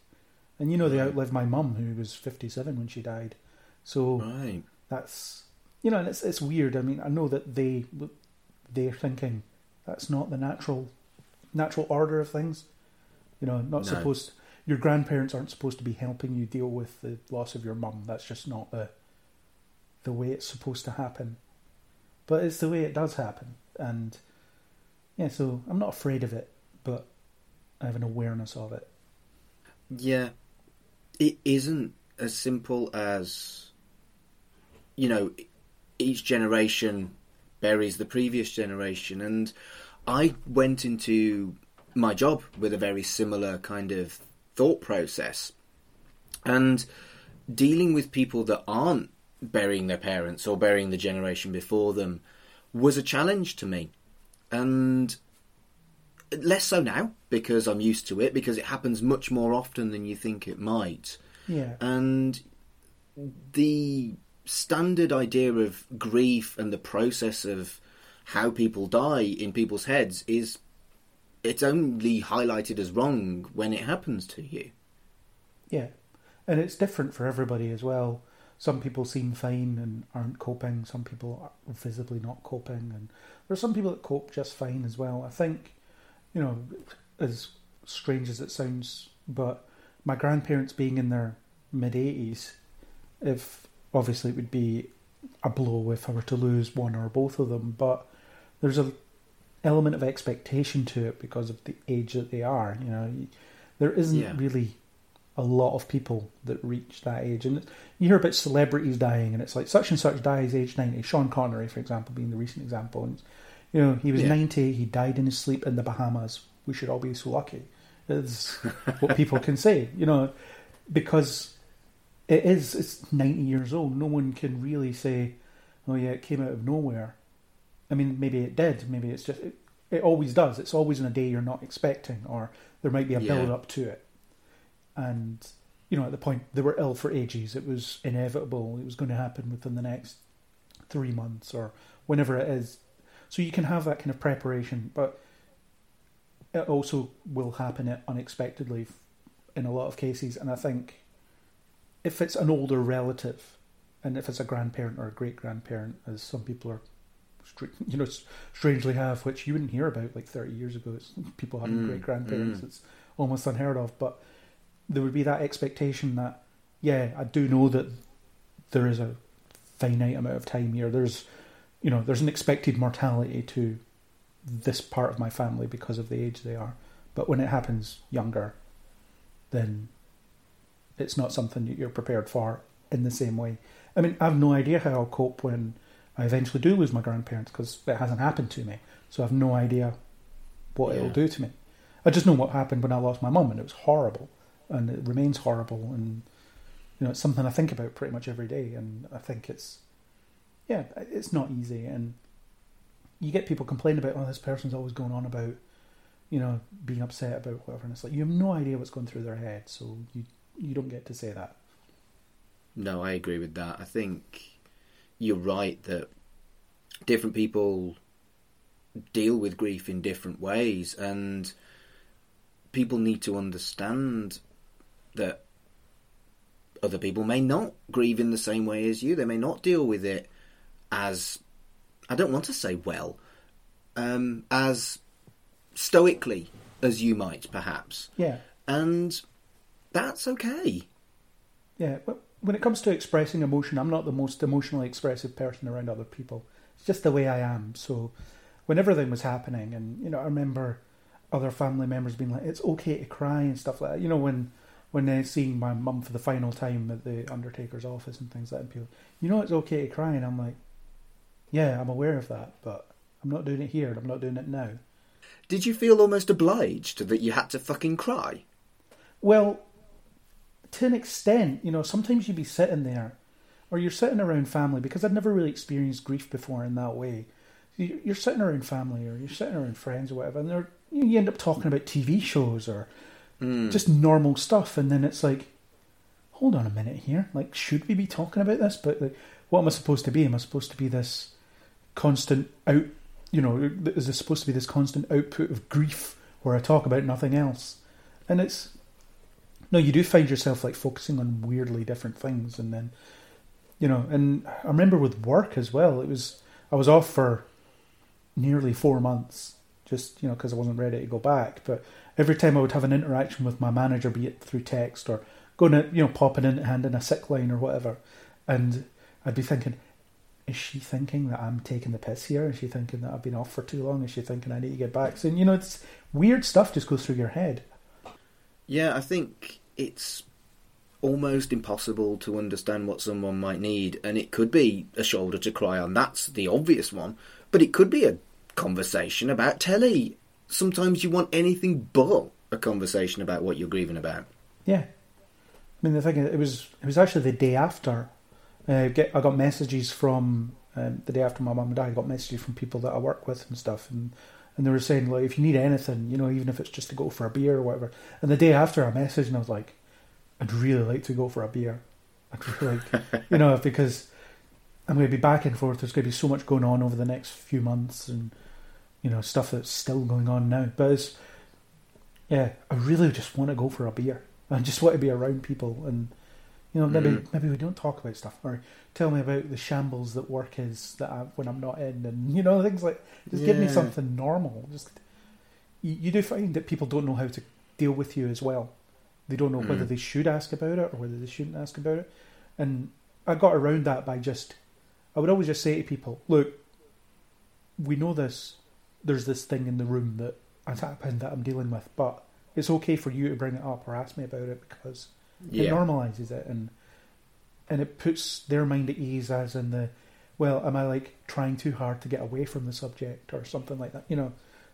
and you know they outlived my mum who was fifty seven when she died. So Right. that's you know, and it's it's weird. I mean, I know that they they're thinking that's not the natural natural order of things. You know, not No. supposed. Your grandparents aren't supposed to be helping you deal with the loss of your mum. That's just not the the way it's supposed to happen. But it's the way it does happen, and yeah. So I'm not afraid of it, but I have an awareness of it. Yeah. It isn't as simple as, you know, each generation buries the previous generation. And I went into my job with a very similar kind of thought process. And dealing with people that aren't burying their parents or burying the generation before them was a challenge to me. And less so now because I'm used to it because it happens much more often than you think it might. Yeah. And the standard idea of grief and the process of how people die in people's heads is it's only highlighted as wrong when it happens to you. Yeah. And it's different for everybody as well. Some people seem fine and aren't coping. Some people are visibly not coping, and there are some people that cope just fine as well. I think, you know, as strange as it sounds, but my grandparents being in their mid eighties, if obviously it would be a blow if I were to lose one or both of them, but there's a element of expectation to it because of the age that they are. You know, there isn't Yeah. really a lot of people that reach that age, and you hear about celebrities dying, and it's like such and such dies age ninety. Sean Connery, for example, being the recent example, and you know he was Yeah. ninety, he died in his sleep in the Bahamas. We should all be so lucky. Is what people can say, you know, because it is it's ninety years old. No one can really say, "Oh yeah, it came out of nowhere." I mean, maybe it did. Maybe it's just it, it always does. It's always on a day you're not expecting, or there might be a Yeah. build up to it. And you know, at the point they were ill for ages, it was inevitable. It was going to happen within the next three months or whenever it is. So you can have that kind of preparation, but it also will happen unexpectedly in a lot of cases. And I think if it's an older relative, and if it's a grandparent or a great grandparent, as some people are, you know, strangely have, which you wouldn't hear about like thirty years ago. It's people having Mm, great grandparents. mm. It's almost unheard of. But there would be that expectation that, yeah, I do know that there is a finite amount of time here. There's, you know, there's an expected mortality to this part of my family because of the age they are. But when it happens younger, then it's not something that you're prepared for in the same way. I mean, I have no idea how I'll cope when I eventually do lose my grandparents because it hasn't happened to me. So I have no idea what it'll do to me. I just know what happened when I lost my mum, and it was horrible, and it remains horrible. And you know, it's something I think about pretty much every day, and I think it's yeah, it's not easy. And you get people complain about, oh, this person's always going on about, you know, being upset about whatever, and it's like you have no idea what's going through their head, so you you don't get to say that. No, I agree with that. I think you're right that different people deal with grief in different ways, and people need to understand that other people may not grieve in the same way as you. They may not deal with it as I don't want to say well, um, as stoically as you might, perhaps, Yeah, and that's okay. yeah. But when it comes to expressing emotion, I'm not the most emotionally expressive person around other people. It's just the way I am. So when everything was happening, and you know, I remember other family members being like, "It's okay to cry" and stuff like that. You know, when when uh, seeing my mum for the final time at the undertaker's office and things like that, and people, you know, it's okay to cry, and I'm like, yeah, I'm aware of that, but I'm not doing it here. and I'm not doing it now. Did you feel almost obliged that you had to fucking cry? Well, to an extent, you know, sometimes you'd be sitting there, or you're sitting around family because I'd never really experienced grief before in that way. You- You're sitting around family, or you're sitting around friends, or whatever, and they're, you end up talking about TV shows or hmm. just normal stuff, and then it's like, hold on a minute here, like, should we be talking about this? But like, what am I supposed to be? Am I supposed to be this constant out? You know, is this supposed to be this constant output of grief where I talk about nothing else? And it's no, you do find yourself like focusing on weirdly different things, and then you know. And I remember with work as well. It was I was off for nearly four months, just you know, because I wasn't ready to go back. But every time I would have an interaction with my manager, be it through text or going to you know popping in and handing a sick line or whatever, and I'd be thinking. Is she thinking that I'm taking the piss here? Is she thinking that I've been off for too long? Is she thinking I need to get back? So you know, it's weird stuff just goes through your head. Yeah, I think it's almost impossible to understand what someone might need, and it could be a shoulder to cry on. That's the obvious one, but it could be a conversation about telly. Sometimes you want anything but a conversation about what you're grieving about. Yeah. I mean, the thing is, it was it was actually the day after Uh, get I got messages from um, the day after my mum and dad. I got messages from people that I work with and stuff, and and they were saying like, if you need anything, you know, even if it's just to go for a beer or whatever. And the day after, I messaged and I was like, I'd really like to go for a beer. I'd really like, you know, because I'm going to be back and forth. There's going to be so much going on over the next few months, and you know, stuff that's still going on now. But it's yeah, I really just want to go for a beer. I just want to be around people and you know, maybe Mm. maybe we don't talk about stuff or tell me about the shambles that work is that I, when I'm not in, and you know things like just give me something normal. Just you, you do find that people don't know how to deal with you as well. They don't know whether Mm. they should ask about it or whether they shouldn't ask about it. And I got around that by just I would always just say to people, look, we know this. There's this thing in the room that has happened that I'm dealing with, but it's okay for you to bring it up or ask me about it because it normalizes it and and it puts their mind at ease as in the well am i like trying too hard to get away from the subject or something like that you know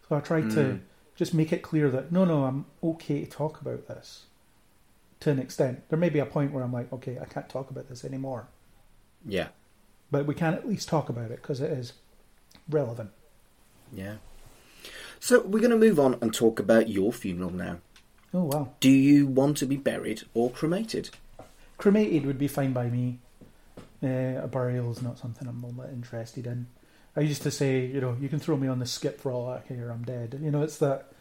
so i try to Mm. just make it clear that no no i'm okay to talk about this to an extent there may be a point where i'm like okay i can't talk about this anymore Yeah. but we can at least talk about it because it is relevant Yeah. So we're going to move on and talk about your funeral now. Oh wow Do you want to be buried or cremated? cremated would be fine by me. Uh, a burial is not something I'm all that interested in. I used to say, you know, you can throw me on the skip for all I care, I'm dead. You know, it's that,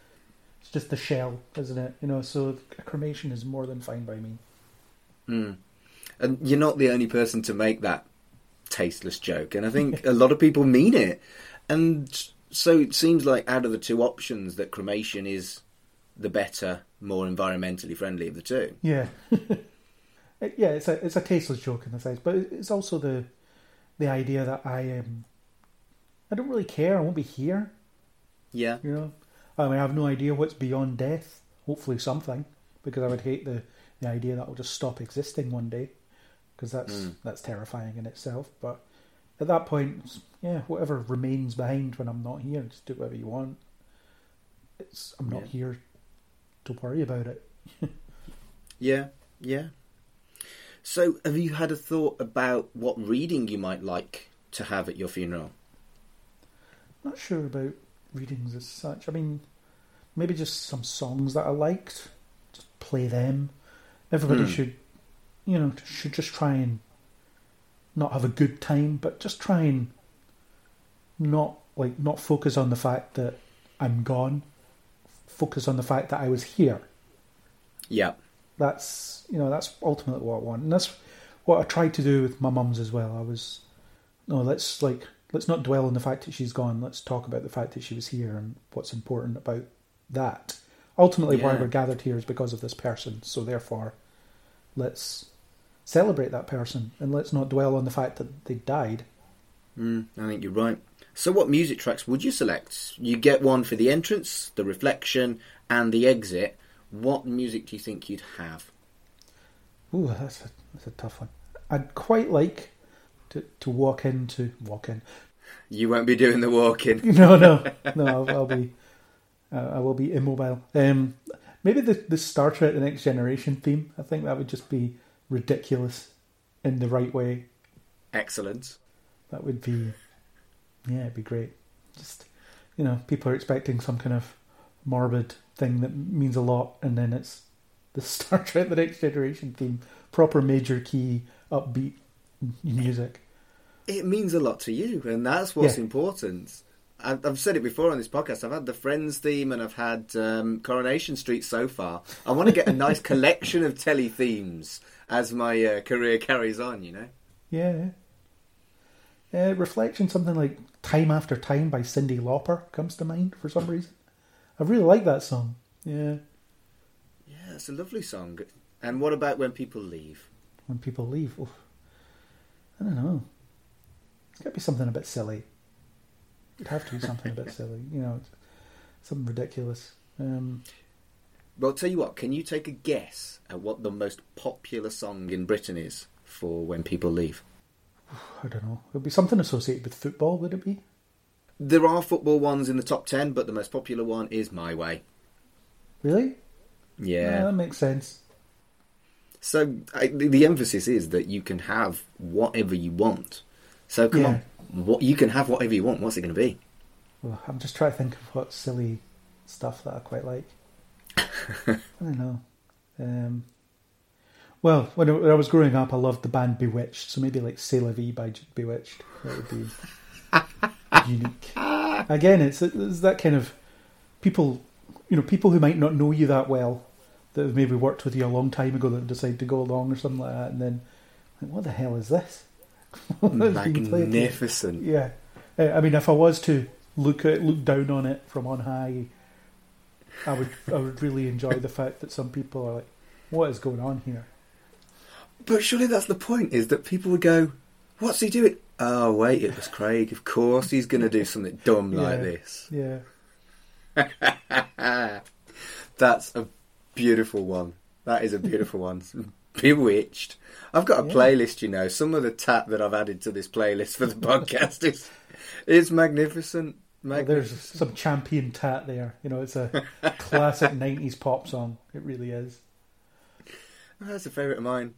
it's just the shell, isn't it? You know, so a cremation is more than fine by me. Mm. And you're not the only person to make that tasteless joke, and I think a lot of people mean it. And so it seems like out of the two options, that cremation is the better, more environmentally friendly of the two. Yeah, yeah, it's a it's a tasteless joke in a sense, but it's also the the idea that I um I don't really care. I won't be here. Yeah. You know, I mean, I have no idea what's beyond death. Hopefully, something, because I would hate the, the idea that I'll just stop existing one day, because that's Mm. that's terrifying in itself. But at that point, yeah, whatever remains behind when I'm not here, just do whatever you want. It's I'm not Yeah. here to worry about it. Yeah. Yeah. So, have you had a thought about what reading you might like to have at your funeral? Not sure about readings as such. I mean, maybe just some songs that I liked. Just play them. Everybody Hmm. should, you know, should just try and not have a good time, but just try and not like not focus on the fact that I'm gone. Focus on the fact that I was here. Yeah. That's you know that's ultimately what I want, and that's what I tried to do with my mum's as well. I was no, let's like let's not dwell on the fact that she's gone. Let's talk about the fact that she was here and what's important about that. Ultimately, why we're gathered here is because of this person. So therefore, let's celebrate that person and let's not dwell on the fact that they died. Mm, I think you're right. So, what music tracks would you select? You get one for the entrance, the reflection, and the exit. What music do you think you'd have? Ooh, that's a that's a tough one. I'd quite like to to walk into walk in. You won't be doing the walking. No, no, no. I'll, I'll be, uh, I will be immobile. Um, maybe the the Star Trek: The Next Generation theme. I think that would just be ridiculous in the right way. Excellent. That would be, yeah, it'd be great. Just, you know, people are expecting some kind of morbid thing that means a lot, and then it's the Star Trek: The Next Generation theme, proper major key, upbeat music. It means a lot to you, and that's what's Yeah. important. I've, I've said it before on this podcast. I've had the Friends theme, and I've had um, Coronation Street so far. I want to get a nice collection of telly themes as my uh, career carries on. You know. Yeah. Uh, reflection, something like "Time After Time" by Cyndi Lauper comes to mind for some reason. I really like that song. Yeah, Yeah, it's a lovely song. And what about when people leave? when people leave, oof. I don't know. It's got to be something a bit silly. It'd have to be something a bit silly, you know, something ridiculous. Um, Well, I'll tell you what. Can you take a guess at what the most popular song in Britain is for when people leave? I don't know. It'd be something associated with football, would it be? There are football ones in the top ten, but the most popular one is "My Way." Really? Yeah. that makes sense. So I, the, the emphasis is that you can have whatever you want. So come Yeah. on, what you can have whatever you want. What's it going to be? Well, I'm just trying to think of what silly stuff that I quite like. I don't know. Um, well, when I, was growing up, I loved the band B*Witched, so maybe like C'est La Vie by B*Witched. That would be unique. Again, it's, it's that kind of people, you know, people who might not know you that well, that have maybe worked with you a long time ago that decide to go along or something like that, and then, like, what the hell is this? What is being played here? Magnificent. Yeah, Uh, I mean, if I was to look at look down on it from on high, I would I would really enjoy the fact that some people are like, "What is going on here?" But surely that's the point: is that people would go, "What's he doing?" Oh wait, it was Craig. Of course, he's going to do something dumb like Yeah. this. Yeah, That's a beautiful one. That is a beautiful one. B*Witched. I've got a Yeah. playlist, you know. Some of the tat that I've added to this playlist for the podcast is is magnificent. well, there's some champion tat there. You know, it's a classic '90s pop song. It really is. That's a favourite of mine.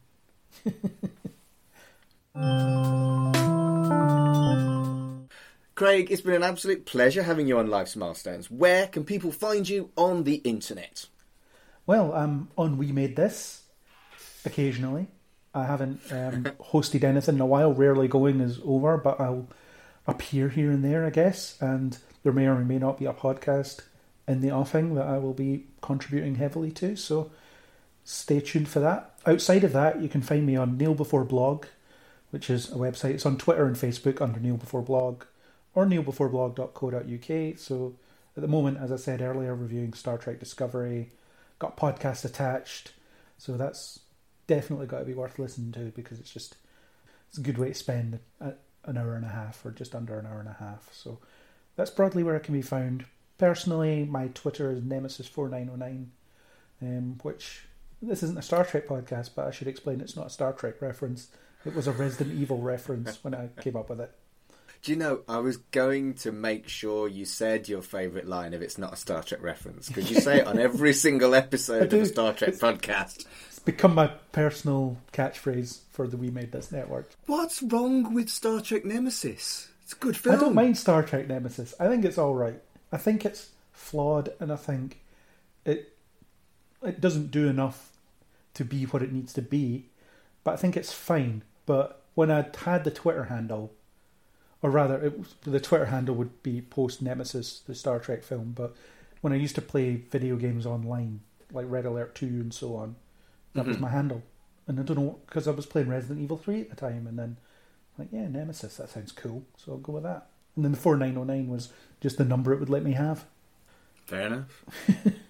Craig, it's been an absolute pleasure having you on Life's Milestones. Where can people find you on the internet? Well, I'm on We Made This occasionally. I haven't um, hosted anything in a while. Rarely going is over, but I'll appear here and there, I guess. And there may or may not be a podcast in the offing that I will be contributing heavily to. So stay tuned for that. Outside of that, you can find me on Kneel Before Blog, which is a website. It's on Twitter and Facebook under Kneel Before Blog or kneelbeforeblog.co.uk. So at the moment, as I said earlier, reviewing Star Trek Discovery, got podcast attached. So that's definitely got to be worth listening to because it's just it's a good way to spend an hour and a half or just under an hour and a half. So that's broadly where it can be found. Personally, my Twitter is Nemesis4909, um, which this isn't a Star Trek podcast, but I should explain it's not a Star Trek reference. It was a Resident Evil reference when I came up with it. Do you know, I was going to make sure you said your favourite line if it's not a Star Trek reference, because you say it on every single episode of do. a Star Trek It's- podcast. It's become my personal catchphrase for the We Made This network. What's wrong with Star Trek Nemesis? It's a good film. I don't mind Star Trek Nemesis. I think it's all right. I think it's flawed, and I think it it doesn't do enough to be what it needs to be. But I think it's fine. But when I had the Twitter handle, or rather, it, was- the Twitter handle would be post Nemesis, the Star Trek film. But when I used to play video games online, like Red Alert Two and so on, that was Mhm. my handle. And I don't know because I was playing Resident Evil Three at the time, and then like, yeah, Nemesis, that sounds cool, so I'll go with that. And then the 4909 was just the number it would let me have. Fair enough.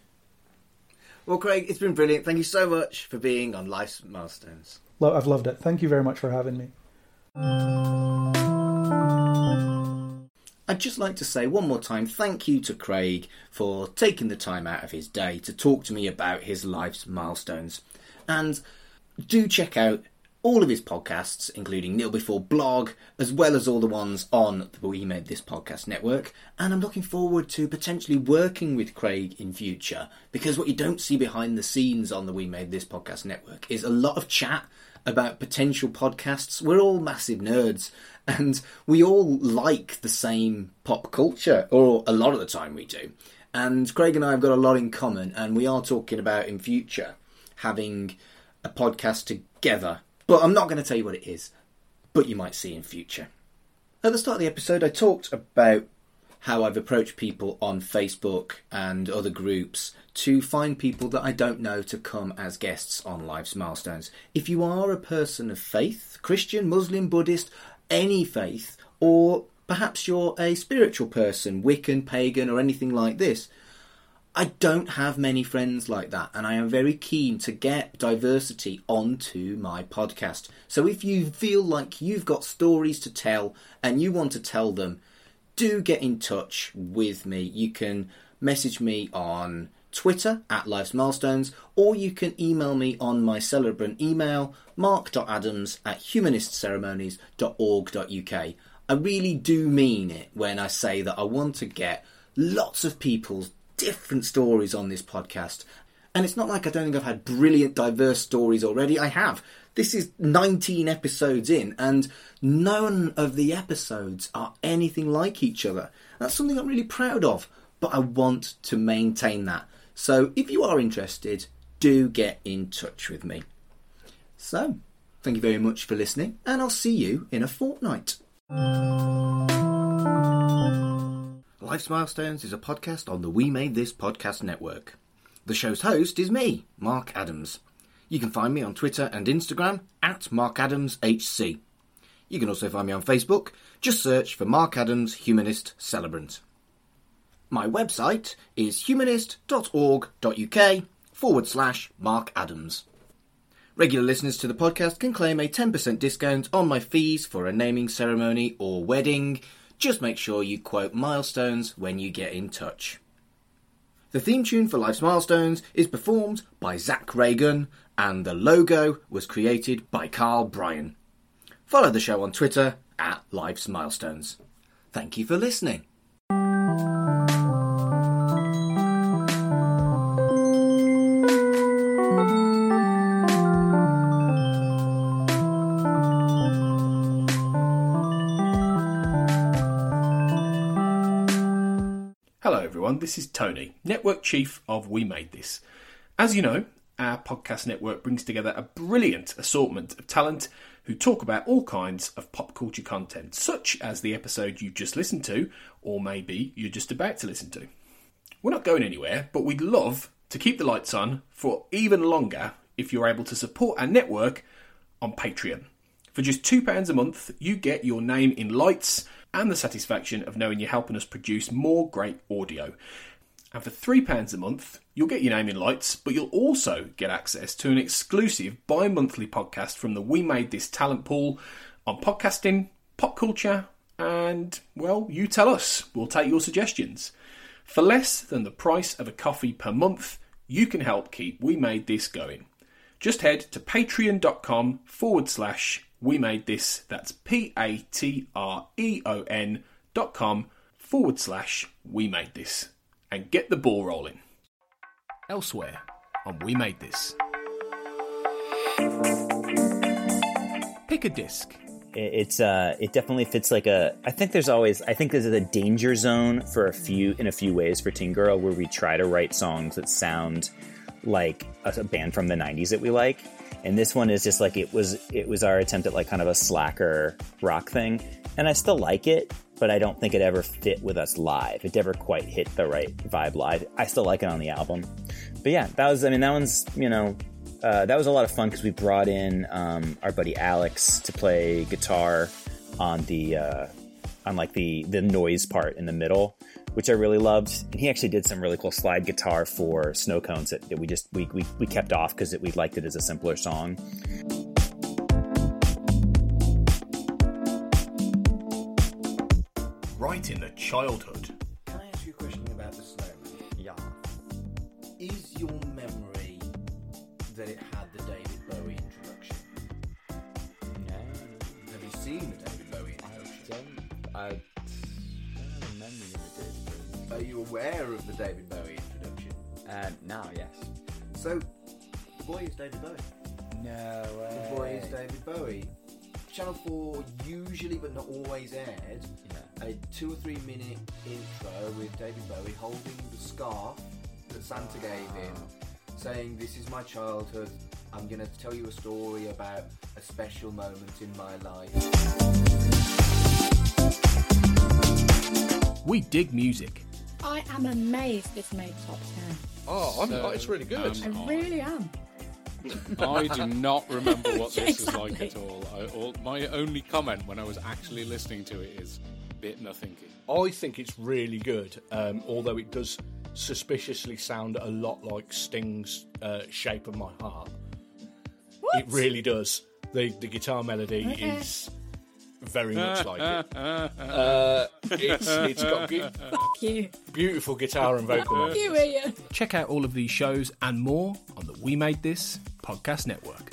well, Craig, it's been brilliant. Thank you so much for being on Life's Milestones. I've loved it. Thank you very much for having me. I'd just like to say one more time thank you to Craig for taking the time out of his day to talk to me about his life's milestones. And do check out all of his podcasts, including Kneel Before Blog, as well as all the ones on the We Made This Podcast Network. And I'm looking forward to potentially working with Craig in future because what you don't see behind the scenes on the We Made This Podcast Network is a lot of chat about potential podcasts. We're all massive nerds and we all like the same pop culture, or a lot of the time we do. And Craig and I have got a lot in common, and we are talking about in future having a podcast together. But I'm not going to tell you what it is, but you might see in future. At the start of the episode, I talked about how I've approached people on Facebook and other groups to find people that I don't know to come as guests on Life's Milestones. If you are a person of faith, Christian, Muslim, Buddhist, any faith, or perhaps you're a spiritual person, Wiccan, pagan, or anything like this, I don't have many friends like that, and I am very keen to get diversity onto my podcast. So if you feel like you've got stories to tell and you want to tell them, do get in touch with me. You can message me on Twitter at Life's Milestones, or you can email me on my celebrant email, mark.adams at humanistceremonies.org.uk. I really do mean it when I say that I want to get lots of people's different stories on this podcast. And it's not like I don't think I've had brilliant, diverse stories already. I have. This is 19 episodes in, and none of the episodes are anything like each other. That's something I'm really proud of, but I want to maintain that. So if you are interested, do get in touch with me. So, thank you very much for listening, and I'll see you in a fortnight. Life's Milestones is a podcast on the We Made This podcast network. The show's host is me, Mark Adams. You can find me on Twitter and Instagram at MarkAdamsHC. You can also find me on Facebook. Just search for Mark Adams Humanist Celebrant. My website is humanist.org.uk forward slash Mark Adams. Regular listeners to the podcast can claim a 10% discount on my fees for a naming ceremony or wedding. Just make sure you quote milestones when you get in touch. The theme tune for Life's Milestones is performed by Zach Reagan, and the logo was created by Carl Bryan. Follow the show on Twitter at Life's Milestones. Thank you for listening. This is Tony, Network Chief of We Made This. As you know, our podcast network brings together a brilliant assortment of talent who talk about all kinds of pop culture content, such as the episode you just listened to, or maybe you're just about to listen to. We're not going anywhere, but we'd love to keep the lights on for even longer if you're able to support our network on Patreon. For just £2 a month, you get your name in lights and the satisfaction of knowing you're helping us produce more great audio. And for £3 a month, you'll get your name in lights, but you'll also get access to an exclusive bi monthly podcast from the We Made This talent pool on podcasting, pop culture, and, well, you tell us. We'll take your suggestions. For less than the price of a coffee per month, you can help keep We Made This going. Just head to patreon.com forward slash We Made This. That's P A T R E O N dot com forward slash We Made This. And get the ball rolling. Elsewhere on We Made This. Pick a disc. It's uh, it definitely fits like a. I think there's always. I think there's a danger zone for a few in a few ways for Teen Girl where we try to write songs that sound like a, a band from the '90s that we like, and this one is just like it was. It was our attempt at like kind of a slacker rock thing, and I still like it, but I don't think it ever fit with us live. It never quite hit the right vibe live. I still like it on the album, but yeah, that was. I mean, that one's you know uh, that was a lot of fun because we brought in um, our buddy Alex to play guitar on the uh, on like the the noise part in the middle, which I really loved. And he actually did some really cool slide guitar for Snow Cones that, that we just we, we, we kept off because we liked it as a simpler song. Right in the childhood. Aware of the David Bowie introduction? Uh, now, yes. So, the boy is David Bowie. No The boy is David Bowie. Channel 4 usually, but not always, aired a two or three minute intro with David Bowie holding the scarf that Santa gave him, saying, This is my childhood. I'm going to tell you a story about a special moment in my life. We dig music. I am amazed this made top 10. Oh, I'm, So, it's really good. um, I really am. I do not remember what this Exactly. is like at all. I, all. My only comment when I was actually listening to it is bit nothingy. I think it's really good, um, although it does suspiciously sound a lot like Sting's uh, "Shape of My Heart." What? It really does. The the guitar melody Okay. is very much uh, like uh, it. Uh, uh, it's it's got gu- Fuck you. beautiful guitar and vocal. You, Ian. Check out all of these shows and more on the We Made This podcast network.